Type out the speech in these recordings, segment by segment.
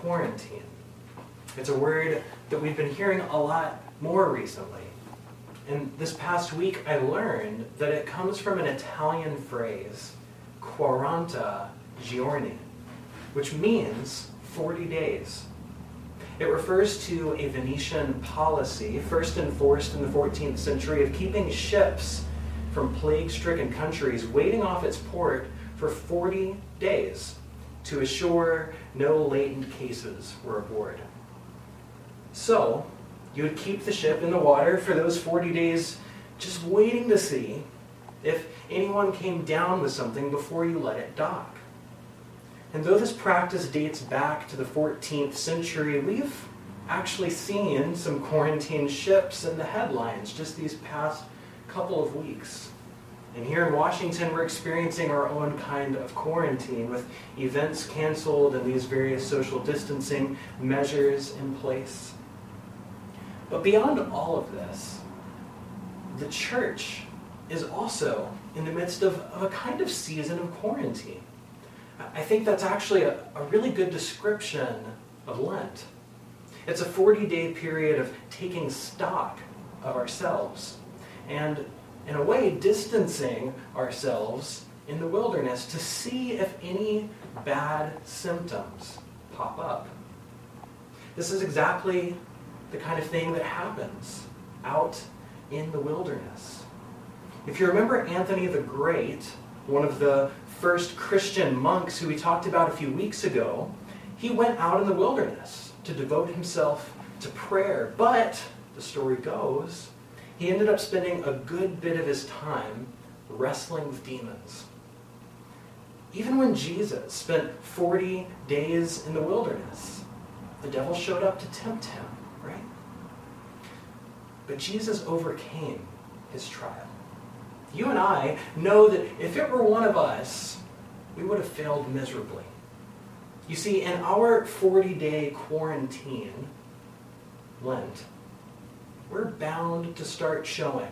quarantine. It's a word that we've been hearing a lot more recently. And this past week, I learned that it comes from an Italian phrase, quaranta giorni, which means 40 days. It refers to a Venetian policy, first enforced in the 14th century, of keeping ships from plague stricken countries waiting off its port for 40 days to assure no latent cases were aboard. So, you would keep the ship in the water for those 40 days, just waiting to see if anyone came down with something before you let it dock. And though this practice dates back to the 14th century, we've actually seen some quarantined ships in the headlines just these past couple of weeks. And here in Washington, we're experiencing our own kind of quarantine with events canceled and these various social distancing measures in place. But beyond all of this, the church is also in the midst of, of a kind of season of quarantine. I think that's actually a, a really good description of Lent. It's a 40 day period of taking stock of ourselves and, in a way, distancing ourselves in the wilderness to see if any bad symptoms pop up. This is exactly the kind of thing that happens out in the wilderness. If you remember Anthony the Great, one of the first Christian monks who we talked about a few weeks ago, he went out in the wilderness to devote himself to prayer. But, the story goes, he ended up spending a good bit of his time wrestling with demons. Even when Jesus spent 40 days in the wilderness, the devil showed up to tempt him. Right? But Jesus overcame his trial. You and I know that if it were one of us, we would have failed miserably. You see, in our 40 day quarantine, Lent, we're bound to start showing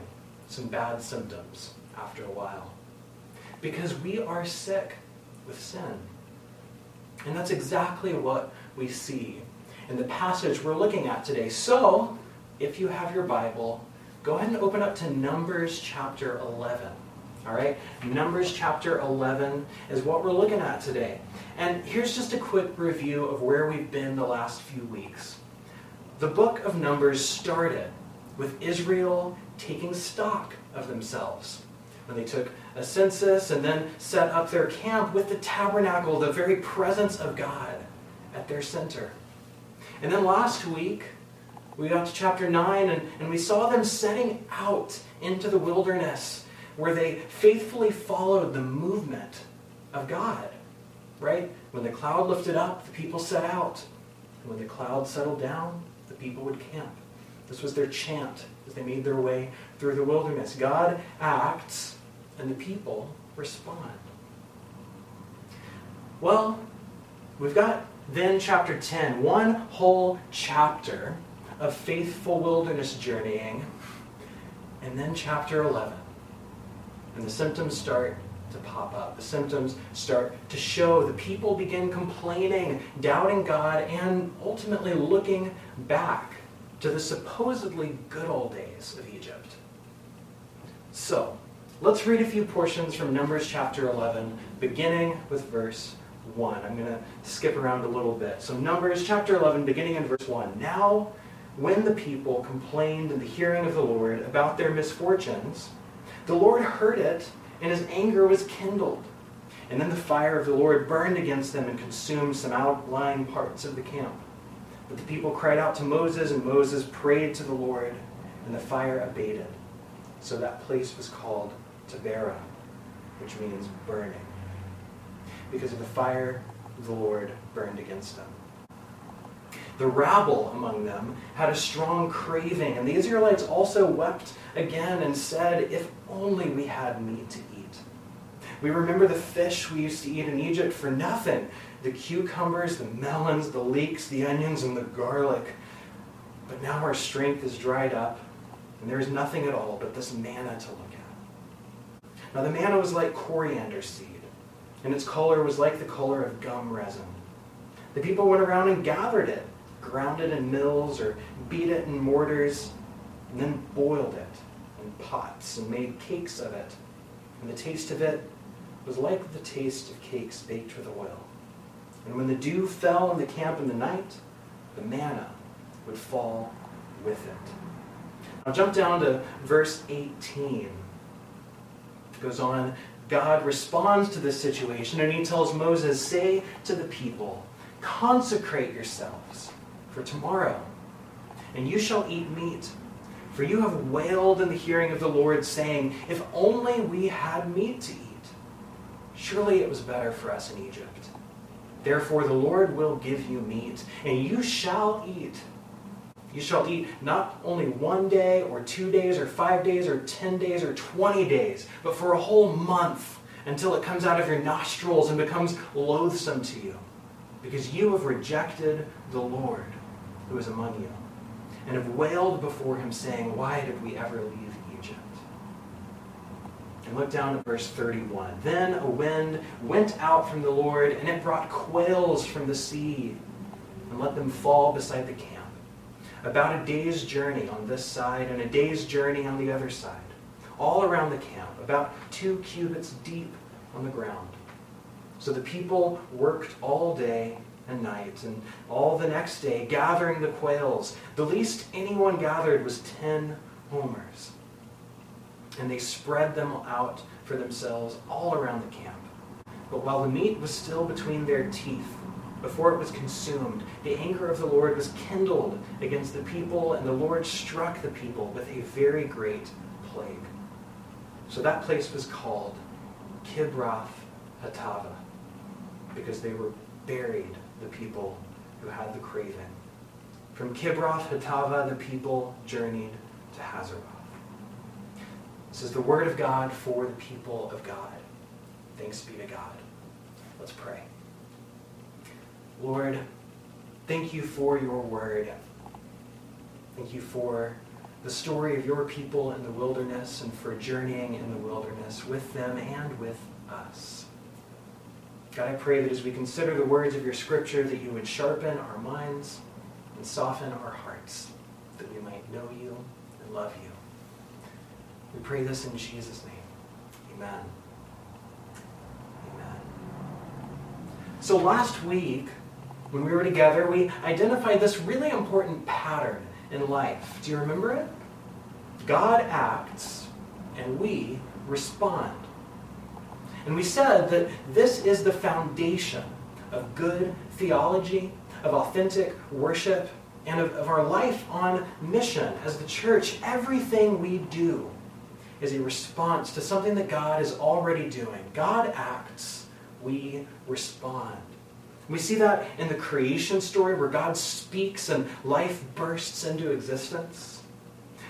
some bad symptoms after a while. Because we are sick with sin. And that's exactly what we see in the passage we're looking at today. So, if you have your Bible, go ahead and open up to Numbers chapter 11. All right? Numbers chapter 11 is what we're looking at today. And here's just a quick review of where we've been the last few weeks. The book of Numbers started with Israel taking stock of themselves. When they took a census and then set up their camp with the tabernacle, the very presence of God at their center. And then last week, we got to chapter 9 and, and we saw them setting out into the wilderness where they faithfully followed the movement of God. Right? When the cloud lifted up, the people set out. And when the cloud settled down, the people would camp. This was their chant as they made their way through the wilderness. God acts, and the people respond. Well, we've got then chapter 10, one whole chapter of faithful wilderness journeying. And then chapter 11. And the symptoms start to pop up. The symptoms start to show. The people begin complaining, doubting God, and ultimately looking back to the supposedly good old days of Egypt. So, let's read a few portions from Numbers chapter 11, beginning with verse 1. I'm going to skip around a little bit. So, Numbers chapter 11, beginning in verse 1. Now, when the people complained in the hearing of the Lord about their misfortunes, the Lord heard it, and his anger was kindled. And then the fire of the Lord burned against them and consumed some outlying parts of the camp. But the people cried out to Moses, and Moses prayed to the Lord, and the fire abated. So that place was called Taberah, which means burning, because of the fire the Lord burned against them. The rabble among them had a strong craving, and the Israelites also wept again and said, If only we had meat to eat. We remember the fish we used to eat in Egypt for nothing the cucumbers, the melons, the leeks, the onions, and the garlic. But now our strength is dried up, and there is nothing at all but this manna to look at. Now, the manna was like coriander seed, and its color was like the color of gum resin. the people went around and gathered it, ground it in mills or beat it in mortars, and then boiled it in pots and made cakes of it. And the taste of it was like the taste of cakes baked with oil. And when the dew fell in the camp in the night, the manna would fall with it. Now jump down to verse 18. It goes on, God responds to this situation and he tells Moses, Say to the people, consecrate yourselves for tomorrow, and you shall eat meat. For you have wailed in the hearing of the Lord, saying, If only we had meat to eat. Surely it was better for us in Egypt. Therefore the Lord will give you meat, and you shall eat. You shall eat not only one day, or two days, or five days, or ten days, or twenty days, but for a whole month until it comes out of your nostrils and becomes loathsome to you, because you have rejected the Lord who is among you and have wailed before him, saying, Why did we ever leave? And look down at verse 31. Then a wind went out from the Lord, and it brought quails from the sea, and let them fall beside the camp. About a day's journey on this side, and a day's journey on the other side, all around the camp, about two cubits deep on the ground. So the people worked all day and night, and all the next day, gathering the quails. The least anyone gathered was ten homers. And they spread them out for themselves all around the camp. But while the meat was still between their teeth, before it was consumed, the anger of the Lord was kindled against the people, and the Lord struck the people with a very great plague. So that place was called Kibroth Hattaavah, because they were buried the people who had the craving. From Kibroth Hattaavah, the people journeyed to Hazeroth. This is the word of God for the people of God. Thanks be to God. Let's pray. Lord, thank you for your word. Thank you for the story of your people in the wilderness and for journeying in the wilderness with them and with us. God, I pray that as we consider the words of your scripture, that you would sharpen our minds and soften our hearts, that we might know you and love you. We pray this in Jesus' name. Amen. Amen. So last week, when we were together, we identified this really important pattern in life. Do you remember it? God acts and we respond. And we said that this is the foundation of good theology, of authentic worship, and of, of our life on mission as the church. Everything we do is a response to something that God is already doing. God acts, we respond. We see that in the creation story where God speaks and life bursts into existence.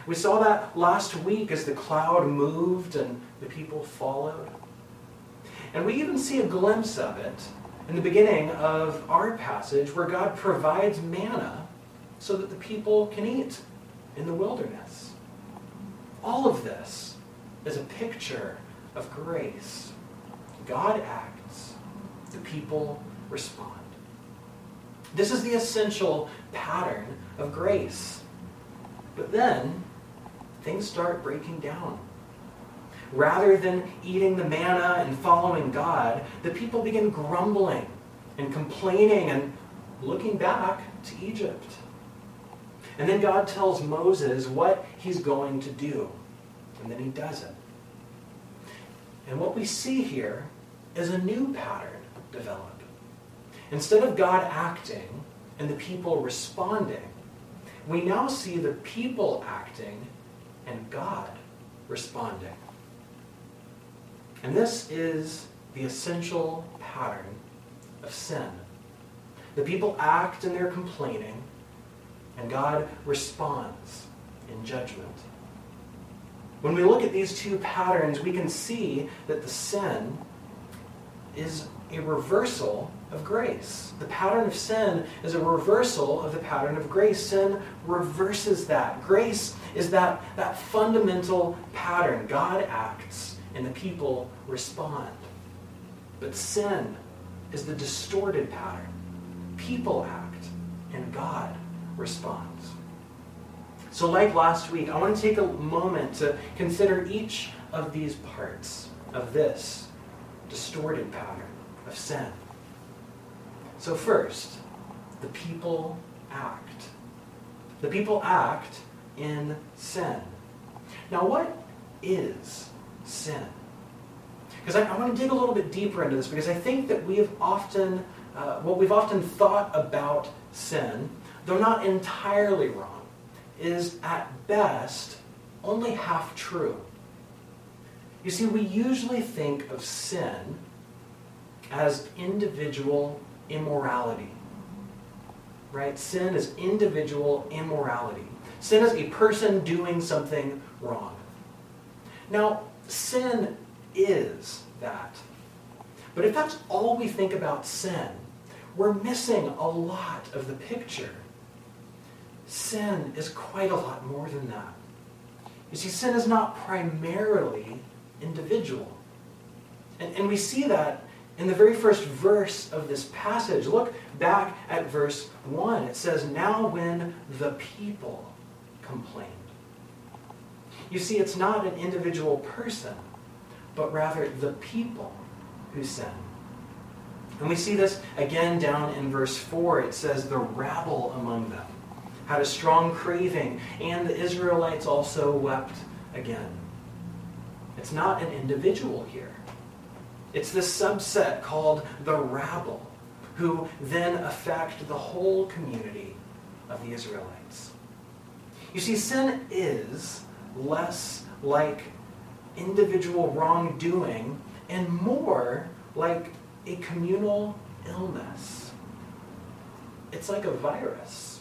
We saw that last week as the cloud moved and the people followed. And we even see a glimpse of it in the beginning of our passage where God provides manna so that the people can eat in the wilderness. All of this is a picture of grace. God acts, the people respond. This is the essential pattern of grace. But then things start breaking down. Rather than eating the manna and following God, the people begin grumbling and complaining and looking back to Egypt. And then God tells Moses what he's going to do. And then he doesn't. And what we see here is a new pattern develop. Instead of God acting and the people responding, we now see the people acting and God responding. And this is the essential pattern of sin. The people act and they're complaining, and God responds in judgment. When we look at these two patterns, we can see that the sin is a reversal of grace. The pattern of sin is a reversal of the pattern of grace. Sin reverses that. Grace is that, that fundamental pattern. God acts and the people respond. But sin is the distorted pattern. people act and God responds. So, like last week, I want to take a moment to consider each of these parts of this distorted pattern of sin. So, first, the people act. The people act in sin. Now, what is sin? Because I, I, want to dig a little bit deeper into this because I think that we have often, uh, what we've often thought about sin, though not entirely wrong, is at best only half true. You see, we usually think of sin as individual immorality. Right? Sin is individual immorality. Sin is a person doing something wrong. Now, sin is that. But if that's all we think about sin, we're missing a lot of the picture. Sin is quite a lot more than that. You see, sin is not primarily individual. And, and we see that in the very first verse of this passage. Look back at verse 1. It says, Now when the people complained. You see, it's not an individual person, but rather the people who sin. And we see this again down in verse 4. It says, The rabble among them had a strong craving, and the Israelites also wept again. It's not an individual here. It's this subset called the rabble, who then affect the whole community of the Israelites. You see, sin is less like individual wrongdoing and more like a communal illness. It's like a virus.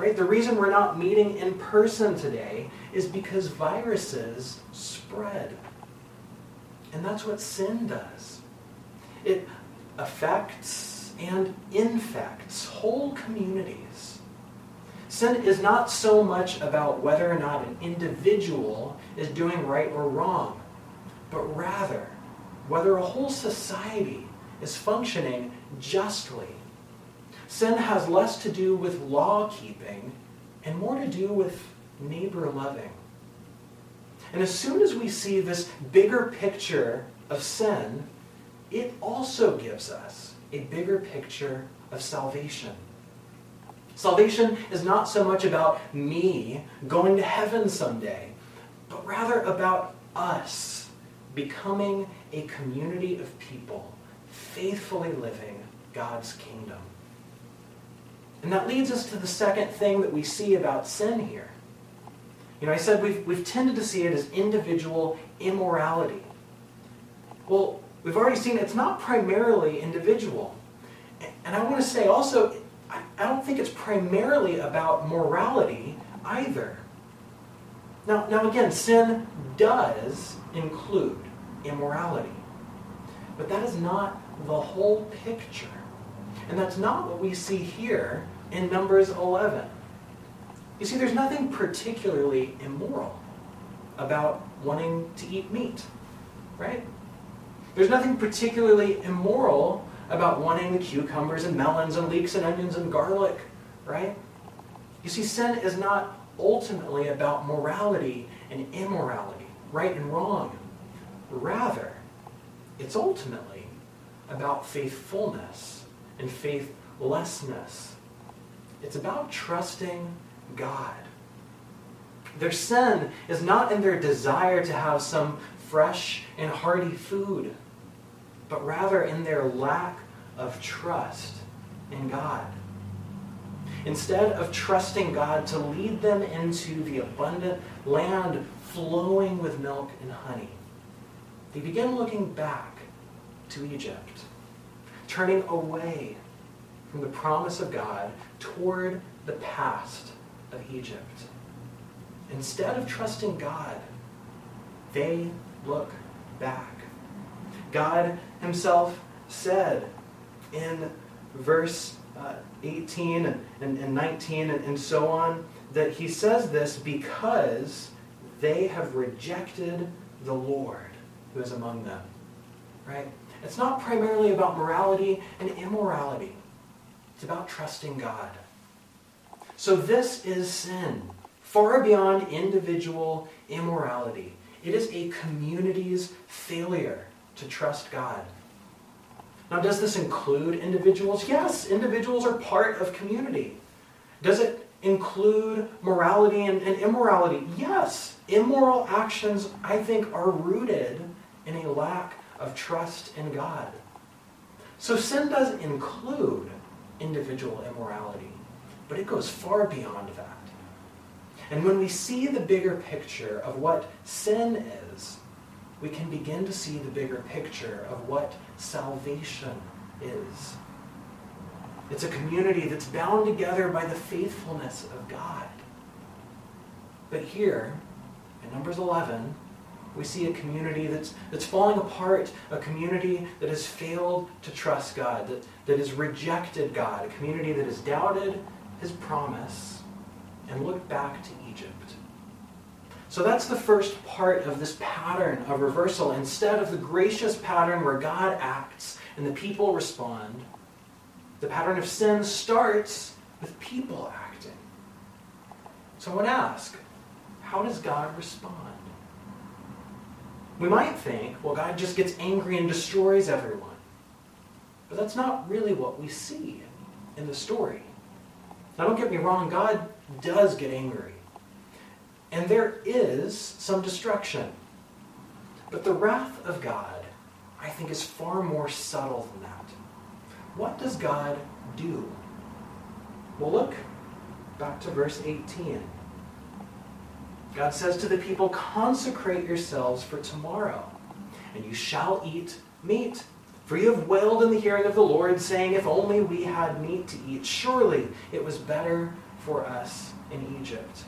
Right? The reason we're not meeting in person today is because viruses spread. And that's what sin does. It affects and infects whole communities. Sin is not so much about whether or not an individual is doing right or wrong, but rather whether a whole society is functioning justly. Sin has less to do with law keeping and more to do with neighbor loving. And as soon as we see this bigger picture of sin, it also gives us a bigger picture of salvation. Salvation is not so much about me going to heaven someday, but rather about us becoming a community of people faithfully living God's kingdom. And that leads us to the second thing that we see about sin here. You know, I said we've, we've tended to see it as individual immorality. Well, we've already seen it's not primarily individual. And I want to say also, I, don't think it's primarily about morality either. Now, now again, sin does include immorality. But that is not the whole picture. And that's not what we see here in Numbers 11. You see, there's nothing particularly immoral about wanting to eat meat, right? There's nothing particularly immoral about wanting cucumbers and melons and leeks and onions and garlic, right? You see, sin is not ultimately about morality and immorality, right and wrong. Rather, it's ultimately about faithfulness and faithlessness. It's about trusting God. Their sin is not in their desire to have some fresh and hearty food, but rather in their lack of trust in God. Instead of trusting God to lead them into the abundant land flowing with milk and honey, they begin looking back to Egypt, turning away from the promise of God toward the past of Egypt. Instead of trusting God, they look back. God Himself said in verse uh, 18 and, and 19 and, and so on that He says this because they have rejected the Lord who is among them. Right? It's not primarily about morality and immorality. It's about trusting God. So this is sin, far beyond individual immorality. It is a community's failure to trust God. Now, does this include individuals? Yes, individuals are part of community. Does it include morality and, and, immorality? Yes. Immoral actions, I think, are rooted in a lack of trust in God. So sin does include individual immorality, but it goes far beyond that. And when we see the bigger picture of what sin is, we can begin to see the bigger picture of what salvation is. It's a community that's bound together by the faithfulness of God. But here, in Numbers 11, we see a community that's, that's falling apart, a community that has failed to trust God, that, that has rejected God, a community that has doubted his promise and looked back to Egypt. So that's the first part of this pattern of reversal. Instead of the gracious pattern where God acts and the people respond, the pattern of sin starts with people acting. So I want to ask how does God respond? We might think, well, God just gets angry and destroys everyone. But that's not really what we see in the story. Now, don't get me wrong, God does get angry. And there is some destruction. But the wrath of God, I think, is far more subtle than that. What does God do? Well, look back to verse 18. God says to the people, Consecrate yourselves for tomorrow, and you shall eat meat. For you have wailed in the hearing of the Lord, saying, If only we had meat to eat. Surely it was better for us in Egypt.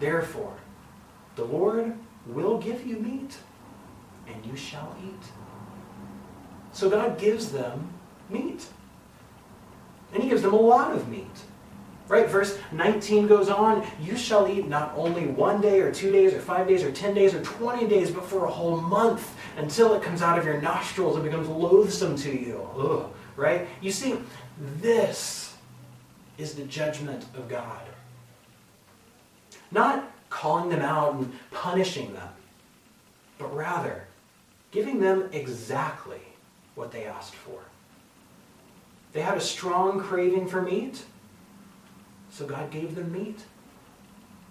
Therefore, the Lord will give you meat, and you shall eat. So God gives them meat. And he gives them a lot of meat. Right? Verse 19 goes on, you shall eat not only one day or two days or five days or 10 days or 20 days, but for a whole month until it comes out of your nostrils and becomes loathsome to you. Ugh, right? You see, this is the judgment of God. Not calling them out and punishing them, but rather giving them exactly what they asked for. They had a strong craving for meat, so God gave them meat.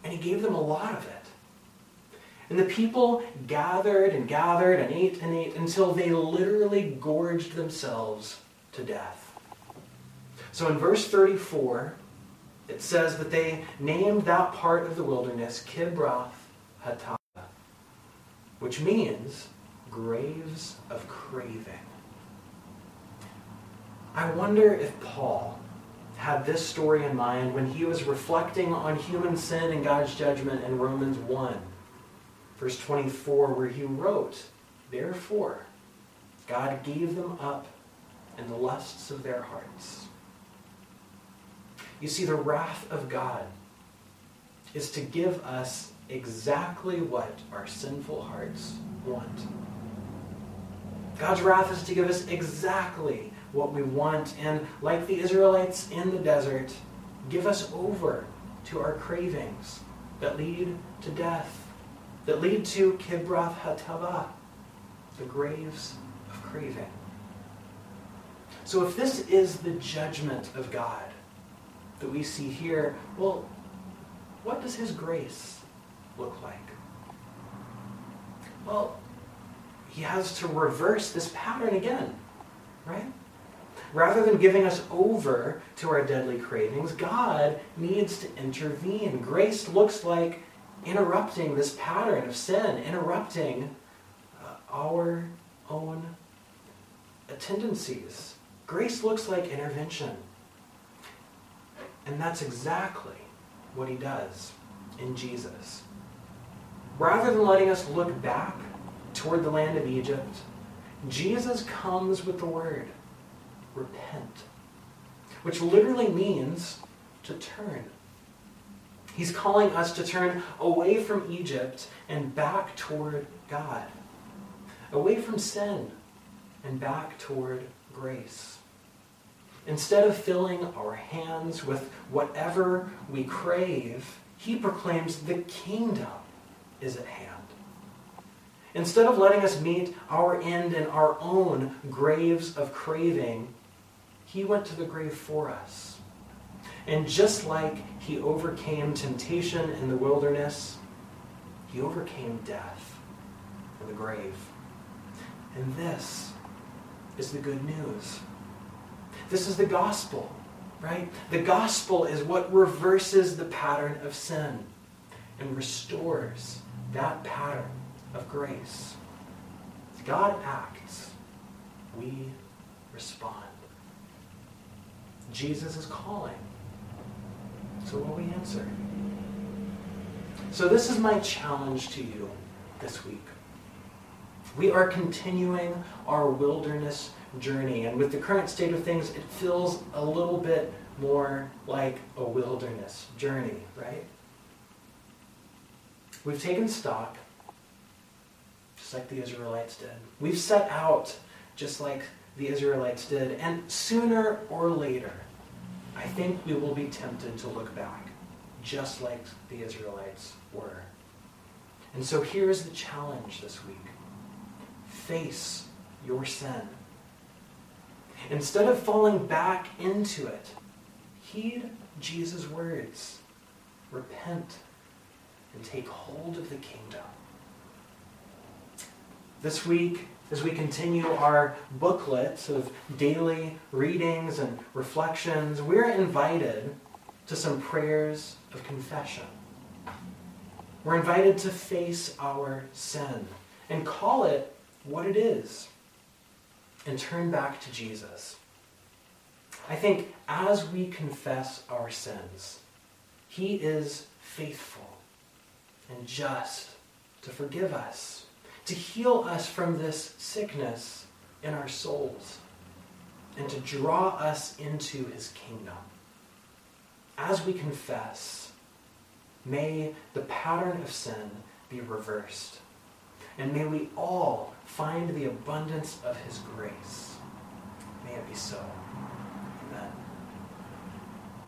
And He gave them a lot of it. And the people gathered and gathered and ate and ate until they literally gorged themselves to death. So in verse 34, it says that they named that part of the wilderness Kibroth Hattaavah, which means graves of craving. I wonder if Paul had this story in mind when he was reflecting on human sin and God's judgment in Romans 1, verse 24, where he wrote, Therefore, God gave them up in the lusts of their hearts. You see, the wrath of God is to give us exactly what our sinful hearts want. God's wrath is to give us exactly what we want, and like the Israelites in the desert, give us over to our cravings that lead to death, that lead to Kibroth Hattaavah, the graves of craving. So if this is the judgment of God that we see here, well, what does his grace look like? Well, he has to reverse this pattern again, right? Rather than giving us over to our deadly cravings, God needs to intervene. Grace looks like interrupting this pattern of sin, interrupting uh, our own tendencies. Grace looks like intervention. And that's exactly what he does in Jesus. Rather than letting us look back toward the land of Egypt, Jesus comes with the word repent, which literally means to turn. He's calling us to turn away from Egypt and back toward God, away from sin and back toward grace. Instead of filling our hands with whatever we crave, he proclaims the kingdom is at hand. Instead of letting us meet our end in our own graves of craving, he went to the grave for us. And just like he overcame temptation in the wilderness, he overcame death in the grave. And this is the good news. This is the gospel, right? The gospel is what reverses the pattern of sin and restores that pattern of grace. God acts, we respond. Jesus is calling. So will we answer? So, this is my challenge to you this week. We are continuing our wilderness journey, and with the current state of things, it feels a little bit more like a wilderness journey, right? We've taken stock, just like the Israelites did. We've set out, just like the Israelites did, and sooner or later, I think we will be tempted to look back, just like the Israelites were. And so here's the challenge this week face your sin. Instead of falling back into it, heed Jesus' words. Repent and take hold of the kingdom. This week, as we continue our booklets of daily readings and reflections, we're invited to some prayers of confession. We're invited to face our sin and call it what it is and turn back to Jesus. I think as we confess our sins, He is faithful and just to forgive us to heal us from this sickness in our souls and to draw us into his kingdom. As we confess, may the pattern of sin be reversed. And may we all find the abundance of his grace. May it be so.